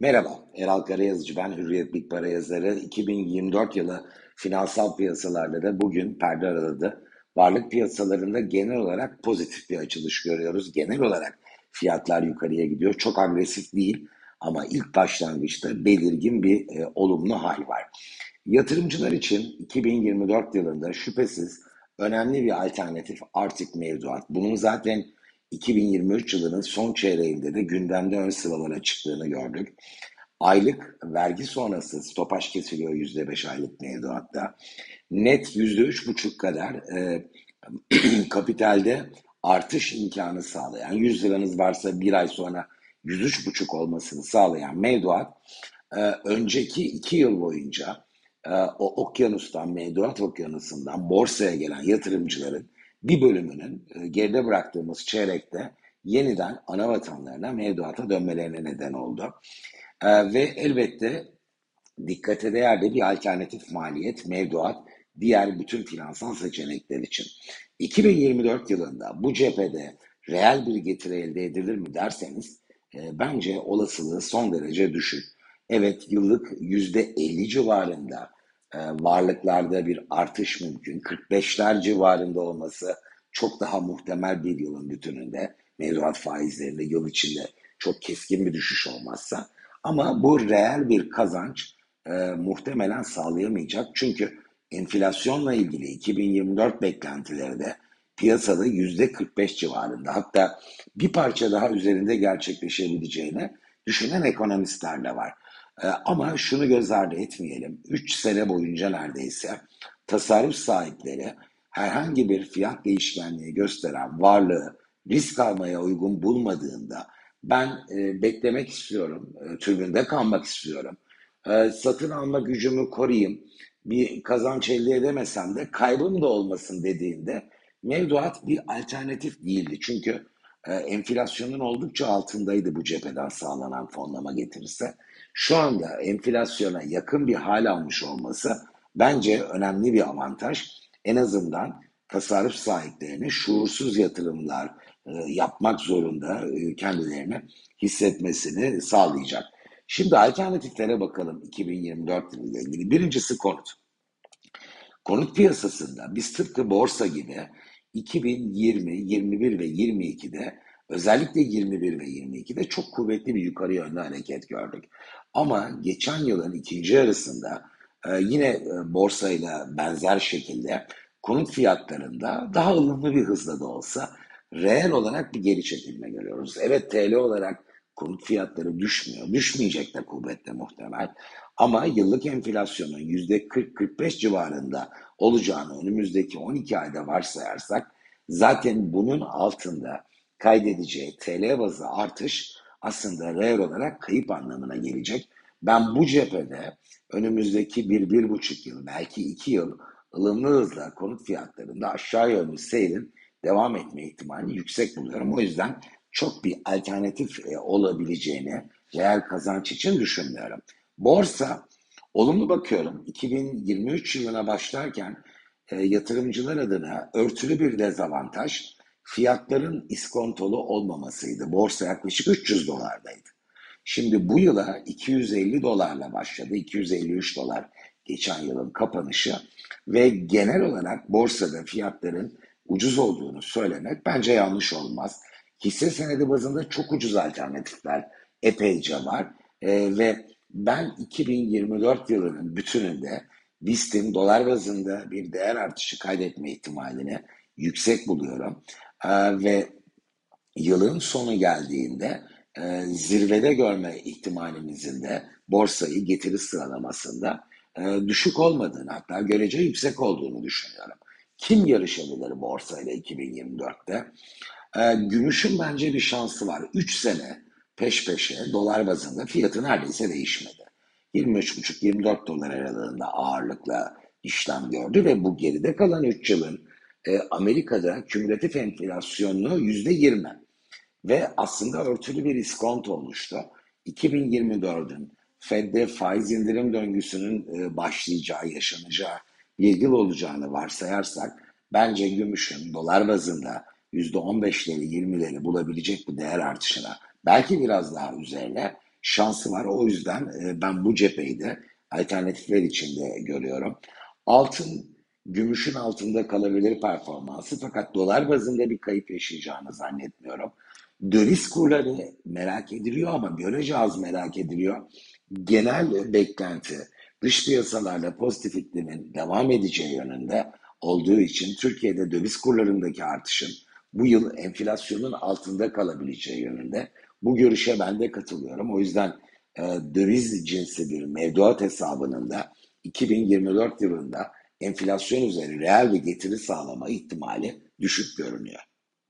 Merhaba, Eral Karayazıcı ben, Hürriyet Big Para yazarı. 2024 yılı finansal piyasalarda da bugün perde araladı. Varlık piyasalarında genel olarak pozitif bir açılış görüyoruz. Genel olarak fiyatlar yukarıya gidiyor. Çok agresif değil ama ilk başlangıçta belirgin bir e, olumlu hal var. Yatırımcılar için 2024 yılında şüphesiz önemli bir alternatif artık mevduat. Bunun zaten 2023 yılının son çeyreğinde de gündemde ön sıralara çıktığını gördük. Aylık vergi sonrası stopaj kesiliyor %5 aylık mevduatta. Net %3,5 kadar e, kapitalde artış imkanı sağlayan, 100 liranız varsa bir ay sonra 103,5 olmasını sağlayan mevduat e, önceki iki yıl boyunca e, o okyanustan, mevduat okyanusundan borsaya gelen yatırımcıların bir bölümünün e, geride bıraktığımız çeyrekte yeniden ana vatanlarına mevduata dönmelerine neden oldu. E, ve elbette dikkate değer de bir alternatif maliyet, mevduat, diğer bütün finansal seçenekler için. 2024 yılında bu cephede reel bir getiri elde edilir mi derseniz e, bence olasılığı son derece düşük. Evet yıllık %50 civarında e, varlıklarda bir artış mümkün. 45'ler civarında olması çok daha muhtemel bir yılın bütününde. Mevduat faizlerinde yıl içinde çok keskin bir düşüş olmazsa. Ama bu reel bir kazanç e, muhtemelen sağlayamayacak. Çünkü enflasyonla ilgili 2024 beklentileri de piyasada yüzde 45 civarında hatta bir parça daha üzerinde gerçekleşebileceğini düşünen ekonomistler de var. Ee, ama şunu göz ardı etmeyelim. 3 sene boyunca neredeyse tasarruf sahipleri herhangi bir fiyat değişkenliği gösteren varlığı risk almaya uygun bulmadığında ben e, beklemek istiyorum, e, türbünde kalmak istiyorum. E, satın alma gücümü koruyayım, bir kazanç elde edemesem de kaybım da olmasın dediğinde mevduat bir alternatif değildi. Çünkü e, enflasyonun oldukça altındaydı bu cepheden sağlanan fonlama getirirse şu anda enflasyona yakın bir hal almış olması bence önemli bir avantaj. En azından tasarruf sahiplerine şuursuz yatırımlar e, yapmak zorunda e, kendilerini hissetmesini sağlayacak. Şimdi alternatiflere bakalım 2024 ile ilgili. Birincisi konut. Konut piyasasında biz tıpkı borsa gibi 2020, 21 ve 22'de özellikle 21 ve 22'de çok kuvvetli bir yukarı yönlü hareket gördük. Ama geçen yılın ikinci yarısında e, yine e, borsayla benzer şekilde konut fiyatlarında daha ılımlı bir hızla da olsa reel olarak bir geri çekilme görüyoruz. Evet TL olarak konut fiyatları düşmüyor. Düşmeyecek de kuvvetle muhtemel. Ama yıllık enflasyonun %40-45 civarında olacağını önümüzdeki 12 ayda varsayarsak zaten bunun altında kaydedeceği TL bazı artış aslında reel olarak kayıp anlamına gelecek. Ben bu cephede önümüzdeki bir, bir buçuk yıl, belki iki yıl ılımlı hızla konut fiyatlarında aşağı yönlü seyrin devam etme ihtimali yüksek buluyorum. O yüzden çok bir alternatif e, olabileceğini reel kazanç için düşünmüyorum. Borsa olumlu bakıyorum. 2023 yılına başlarken e, yatırımcılar adına örtülü bir dezavantaj fiyatların iskontolu olmamasıydı. Borsa yaklaşık 300 dolardaydı. Şimdi bu yıla 250 dolarla başladı. 253 dolar geçen yılın kapanışı ve genel olarak borsada fiyatların ucuz olduğunu söylemek bence yanlış olmaz. Hisse senedi bazında çok ucuz alternatifler epeyce var ee, ve ben 2024 yılının bütününde BIST'in dolar bazında bir değer artışı kaydetme ihtimalini yüksek buluyorum. Ee, ve yılın sonu geldiğinde e, zirvede görme ihtimalimizin de borsayı getiri sıralamasında e, düşük olmadığını hatta görece yüksek olduğunu düşünüyorum. Kim yarışabilir borsayla 2024'te? E, gümüşün bence bir şansı var. 3 sene peş peşe dolar bazında fiyatı neredeyse değişmedi. 23,5-24 dolar aralığında ağırlıkla işlem gördü ve bu geride kalan 3 yılın e, Amerika'da kümülatif enflasyonunu yüzde yirmi ve aslında örtülü bir iskonto oluştu. 2024'ün Fed'de faiz indirim döngüsünün e, başlayacağı, yaşanacağı bir yıl olacağını varsayarsak bence gümüşün dolar bazında yüzde 15'leri 20'leri bulabilecek bir değer artışına belki biraz daha üzerine şansı var. O yüzden e, ben bu cepheyi de alternatifler içinde görüyorum. Altın gümüşün altında kalabilir performansı fakat dolar bazında bir kayıp yaşayacağını zannetmiyorum. Döviz kurları merak ediliyor ama görece az merak ediliyor. Genel beklenti dış piyasalarla pozitif iklimin devam edeceği yönünde olduğu için Türkiye'de döviz kurlarındaki artışın bu yıl enflasyonun altında kalabileceği yönünde. Bu görüşe ben de katılıyorum. O yüzden e, döviz cinsi bir mevduat hesabının da 2024 yılında enflasyon üzeri reel bir getiri sağlama ihtimali düşük görünüyor.